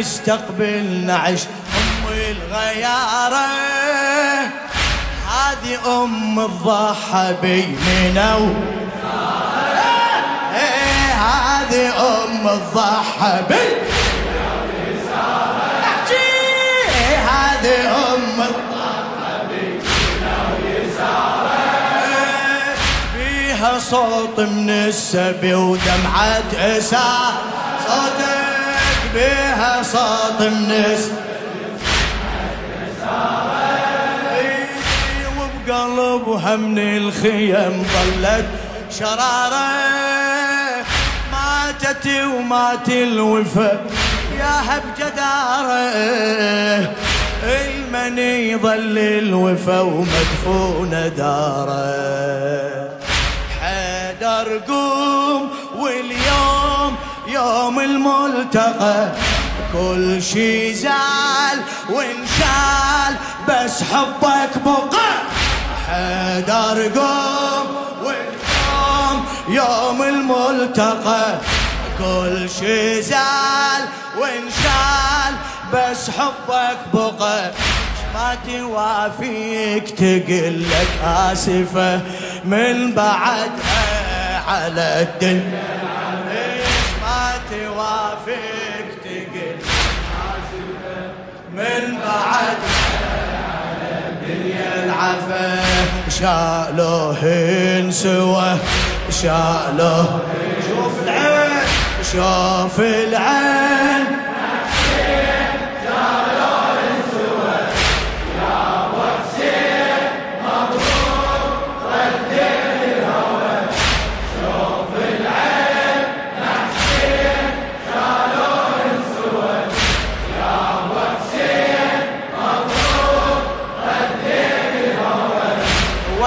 يستقبل نعش أم الغيارة هذه أم الضحى بيننا إيه، هذه أم الضحى بيننا هذه أم بيها صوت من السبي ودمعة إساء صوتك بيها صوت السبي وبقلبها من الخيم ظلت شرارة. ماتت ومات الوفا يا هب جدارة. المني ظل الوفا ومدفونة داره. حيدر قوم واليوم يوم الملتقى كل شي زال وانشال بس حبك بقى حيدر قوم واليوم يوم الملتقى كل شي زال وانشال بس حبك بقى. ما توافيك تقلك آسفة من بعدها على الدنيا. من بعدها على الدنيا العفا. شالوهن سوا شالوه شوف العين شوف العين.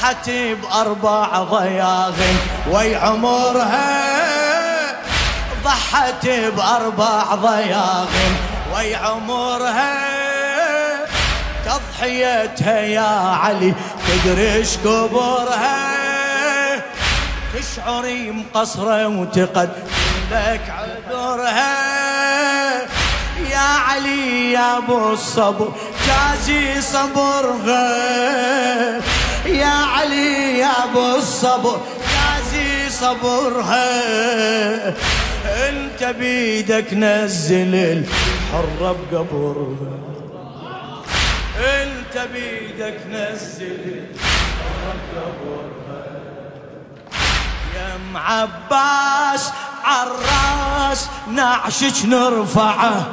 ضحت بأربع ضياغ وي عمرها ضحت بأربع ضياغ وي عمرها تضحيتها يا علي تدرش كبرها تشعري مقصرة وتقد لك عذرها. يا علي يا أبو الصبر جازي صبرها يا علي يا أبو الصبر جازي صبرها أنت بيدك نزل الحرة بقبرها أنت بيدك نزل الحرة يا أم عباس عالراس نعشك نرفعه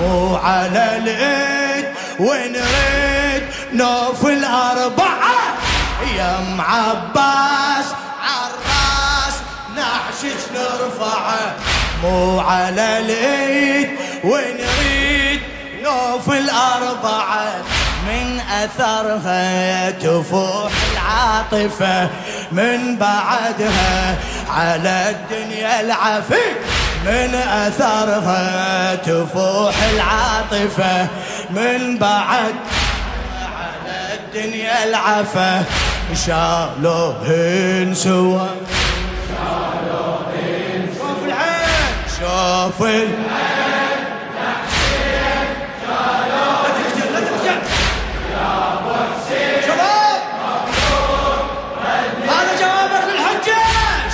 مو على الايد ونريد نوف الأربعة. يا ام عباس عالراس نعشك نرفعه مو على الايد ونريد نوف الأربعة. من أثرها تفوح العاطفة من بعدها على الدنيا العفي من أثرها تفوح العاطفة من بعد على الدنيا العفا شالوهن سوا شالوهن سوا شوف العين شوف العين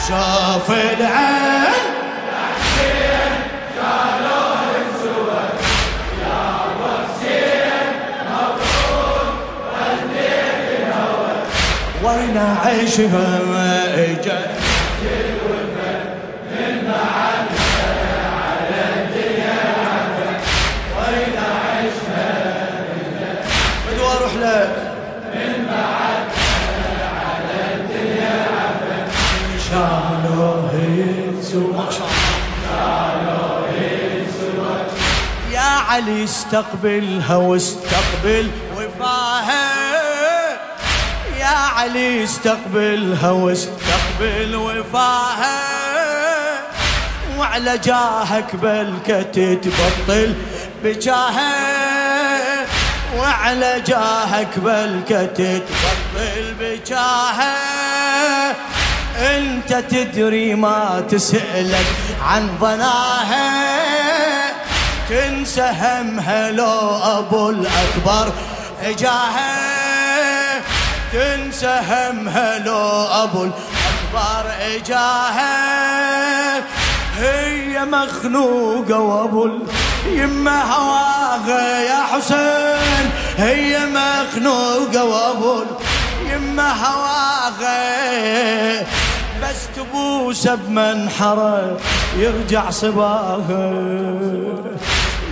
شوف العين الله ينسوا ما شاء الله يا علي استقبلها واستقبل. علي استقبلها واستقبل وفاها وعلى جاهك بلكة تبطل بجاهه وعلى جاهك بلكة تبطل بجاهه انت تدري ما تسألك عن ظناها تنسى همها لو أبو الأكبر اجاها تنسى همها لو أبو الأكبر اجاها هي مخنوقة وأبو يما هواها يا حسين. هي مخنوقة وأبو يما هواها. بس تبوس بمنحرة يرجع صباها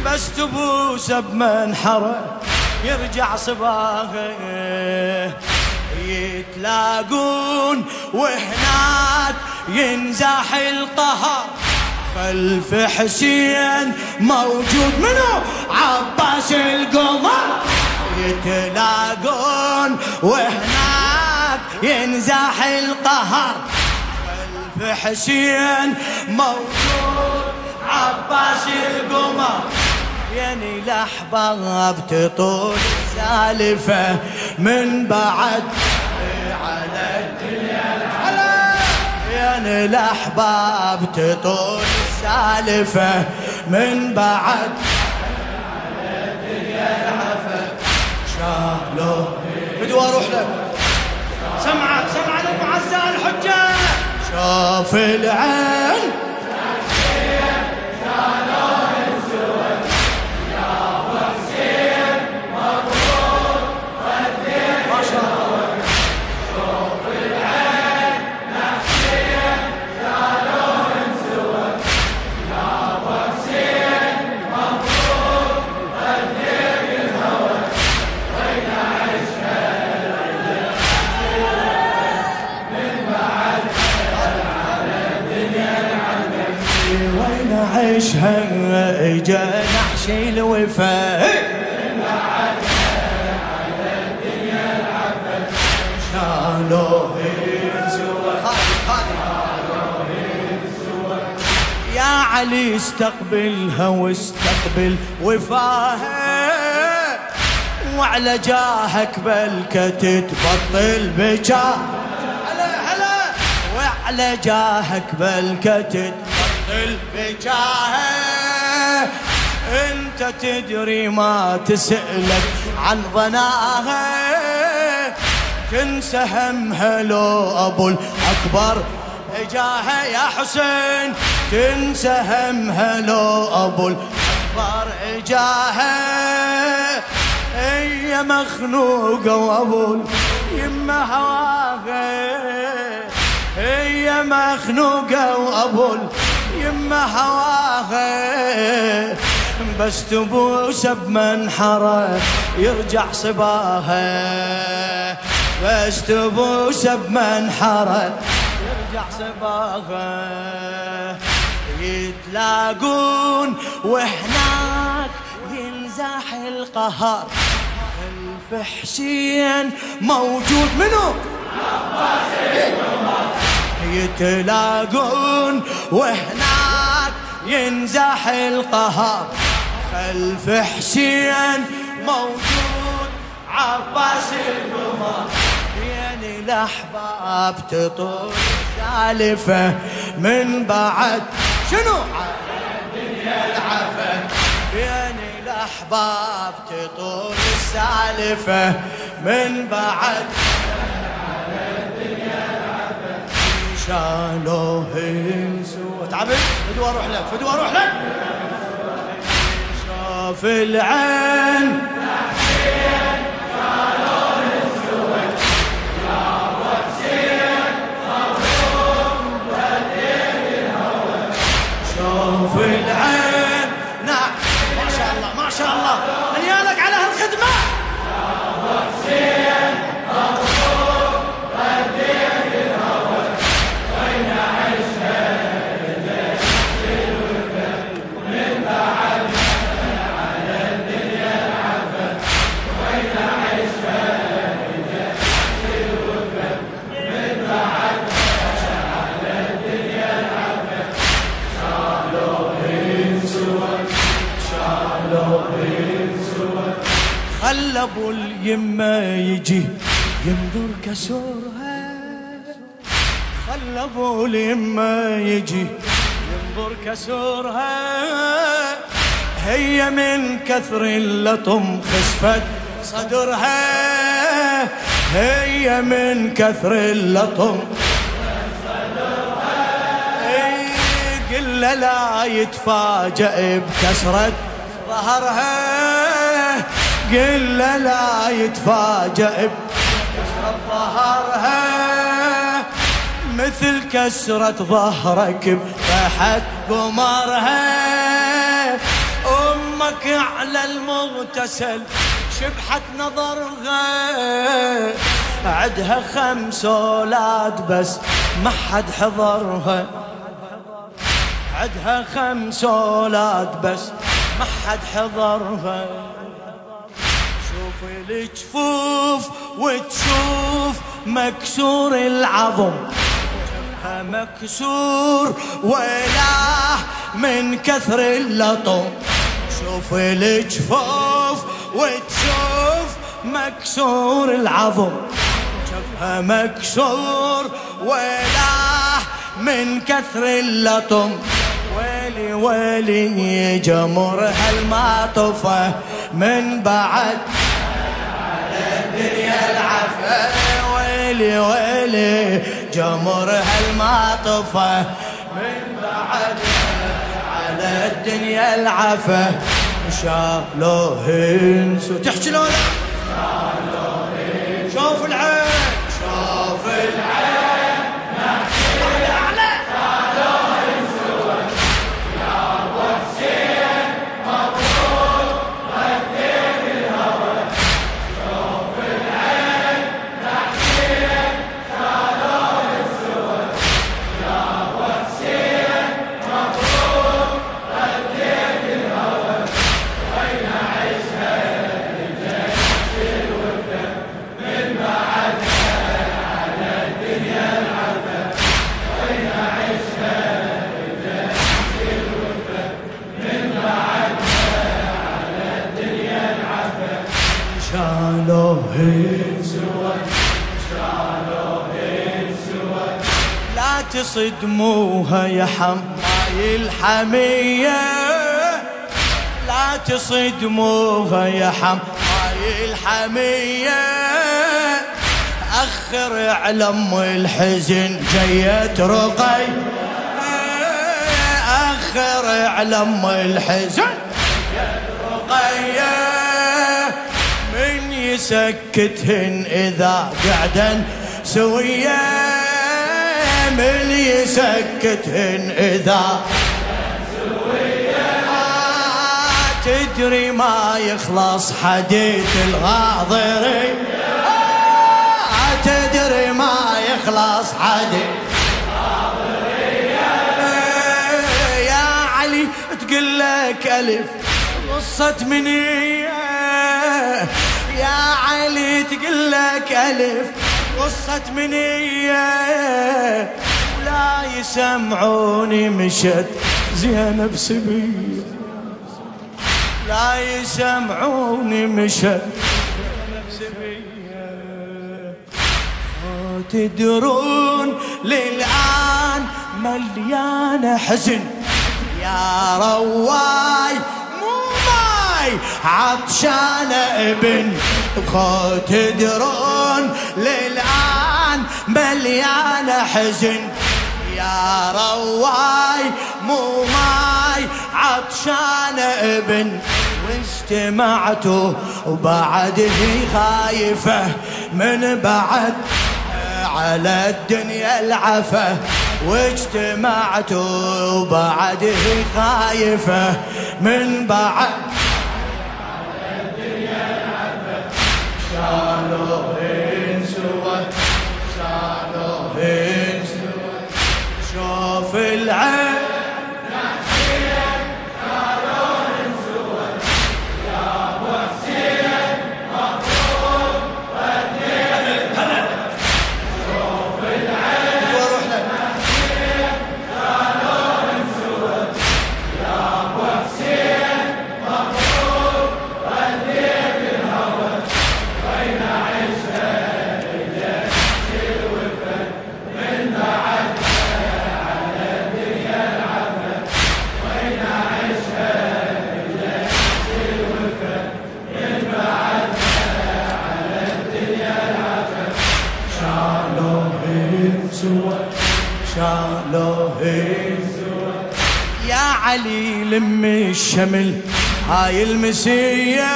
بس تبوس بمنحرة يرجع صباها يتلاقون وهناك ينزاح القهر. خلف حسين موجود. منو؟ عباس القمر. يتلاقون وهناك ينزاح القهر. خلف حسين موجود. عباس القمر. يعني الاحباب تطول سالفة من بعد. على الدنيا يعني الاحباب تطول سالفة من بعد. على الدنيا العفا شالو بدو أروح لك سمعك سمع المعزى الحجة. شاف العين. نحشي الوفا. يا علي استقبلها واستقبل وفاها. وعلى جاهك بلكة تتبطل بجاه. هلا هلا. وعلى جاهك بلكة تتبطل بجاهه انت تدري ما تسألك عن ظناها. تنسى همها لو أبو الأكبر. إجاها يا حسين. تنسى همها لو أبو الأكبر. إجاها. هي مخنوقه وأبو يما هواها. هي مخنوقه وأبو يما هواها. بس تبوس بمنحرة يرجع صباها بس تبوس بمنحرة يرجع صباها يتلاقون وهناك ينزاح القهر خلف حسين موجود. منو؟ يتلاقون وهناك ينزاح القهر خلف حسين موجود عباس القمر يعني الأحباب تطول سالفة من بعد. شنو؟ على الدنيا العفه يعني الأحباب تطول السالفه من بعد. شالوه تعبت. فدوى أروح لك فدوى أروح لك. شاف العين. خل ابو اليمه يجي ينظر كسورها خل ابو اليمه يجي ينظر كسورها هي من كثر اللطم خسفت صدرها. هي من كثر اللطم قل لا يتفاجئ بكسرة ظهرها. قل لا يتفاجئ. بكسرة ظهرها مثل كسرة ظهرك بفحت قمرها. أمك على المغتسل شبحت نظرها. عدها خمس أولاد بس ما حد حضرها. عدها خمس أولاد بس ما حد حضرها. شوف الجفوف وتشوف مكسور العظم. جفها مكسور ولا من كثر اللطم. شوف الجفوف وتشوف مكسور العظم. جفها مكسور ولا من كثر اللطم. ويلي ويلي جمرها المعطفة من بعد. الدنيا العفة ويلي ويلي جمرها المعطفة من بعد على الدنيا العفة شالوه انسو تحكي لو شوف العين تصدموها يا حماي الحمية. لا تصدموها يا حماي الحمية. أخر على أم الحزن جيت رقي. أخر على أم الحزن رقيه من يسكتهن إذا قعدن سوية. من يسكتهن إذا تدري ما يخلص حديث الغاضري. تدري ما يخلص حديث يا علي تقول لك ألف قصة منية يا علي تقول لك ألف قصة منية ولا يسمعوني مشت زينب سبية لا يسمعوني مشت تدرون للآن مليانة حزن. يا رواي مو ماي عطشان ابن. تدرون للآن مليانة حزن. يا رواي مو ماي عطشان ابن واجتمعتوا وبعده خايفة من بعد على الدنيا العفة. واجتمعتوا وبعده خايفة من بعد. شوف يا علي لم الشمل هاي المسية.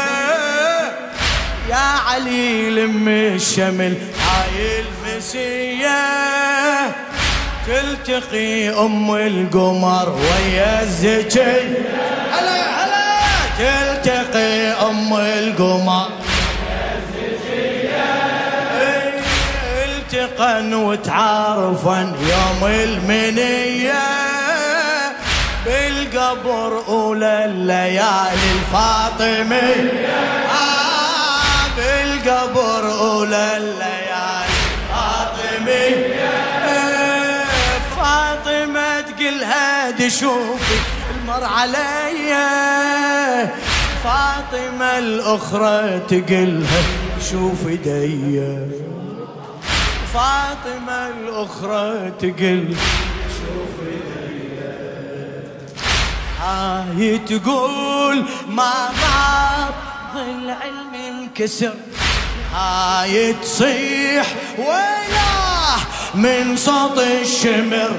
يا علي لم الشمل هاي المسية. تلتقي أم القمر ويا الزكي هلا هلا. تلتقي أم القمر. التقن وتعارفن يوم المنية بالقبر أولى الليالي الفاطمية. آه بالقبر أولى الليالي الفاطمية. فاطمة تقلها دشوفي المر عليا. فاطمة الأخرى تقلها شوف ايديا فاطمة الأخرى تقل. هاي تقول ما غاب ظل علم انكسر. هاي تصيح وياه من صوت الشمر.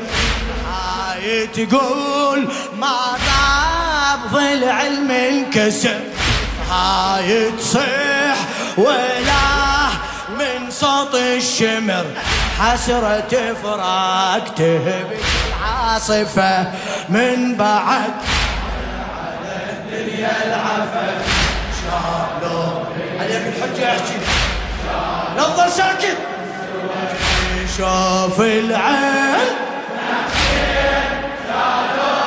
هاي تقول ما غاب ظل علم انكسر. هاي تصيح وياه صوت الشمر حسرة فراق تهبي العاصفة من بعد. على الدنيا العفة. شالو عليك الحجة احكي تظل ساكت. شوف العين. فدوة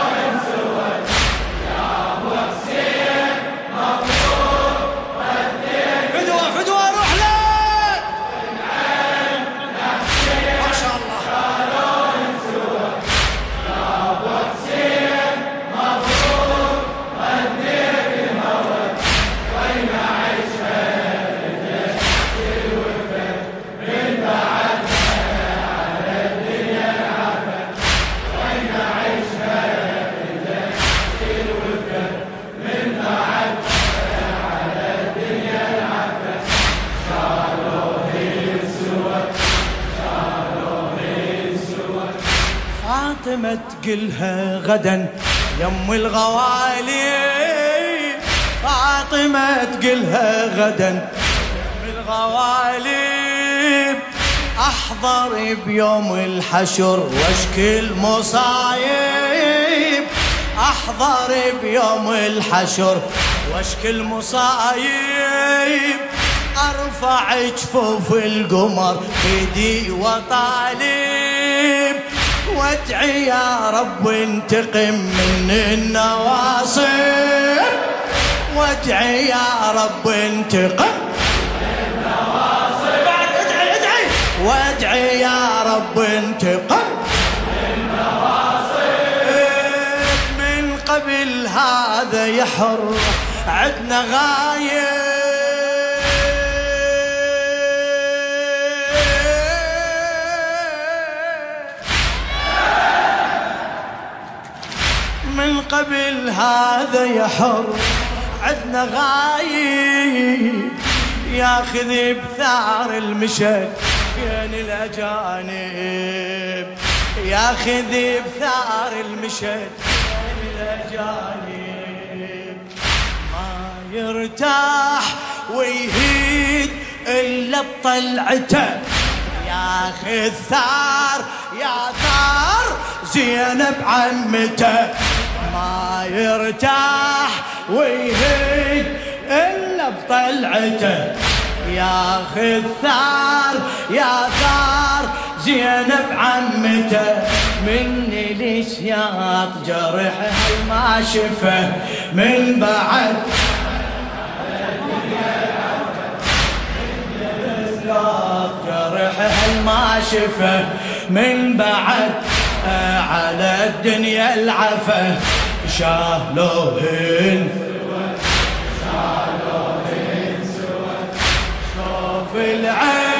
تقلها غدا. يم الغوالي فاطمة تقلها غدا. يم الغوالي أحضر بيوم الحشر واشكي المصايب أحضر بيوم الحشر واشكي المصايب أرفع جفوف القمر بيدي وطالب. وادعي يا رب انتقم من النواصب. وادعي يا رب انتقم بعد ادعي ادعي. وادعي يا رب انتقم من قبل هذا يحر عدنا غايب. قبل هذا يحر عدنا غايب ياخذ بثار المشد بين الأجانب. ياخذ بثار المشد الأجانب. ما يرتاح ويهيد إلا بطلعته. ياخذ ثار يا ثار زينب عمته. ما يرتاح ويهيد إلا بطلعته. ياخذ ثار يا ثار زينب عمته. مني لسياط جرحها ما شفه من بعد؟ جرحها ما شفه من بعد؟ على الدنيا العفة. شالوهن شوف العين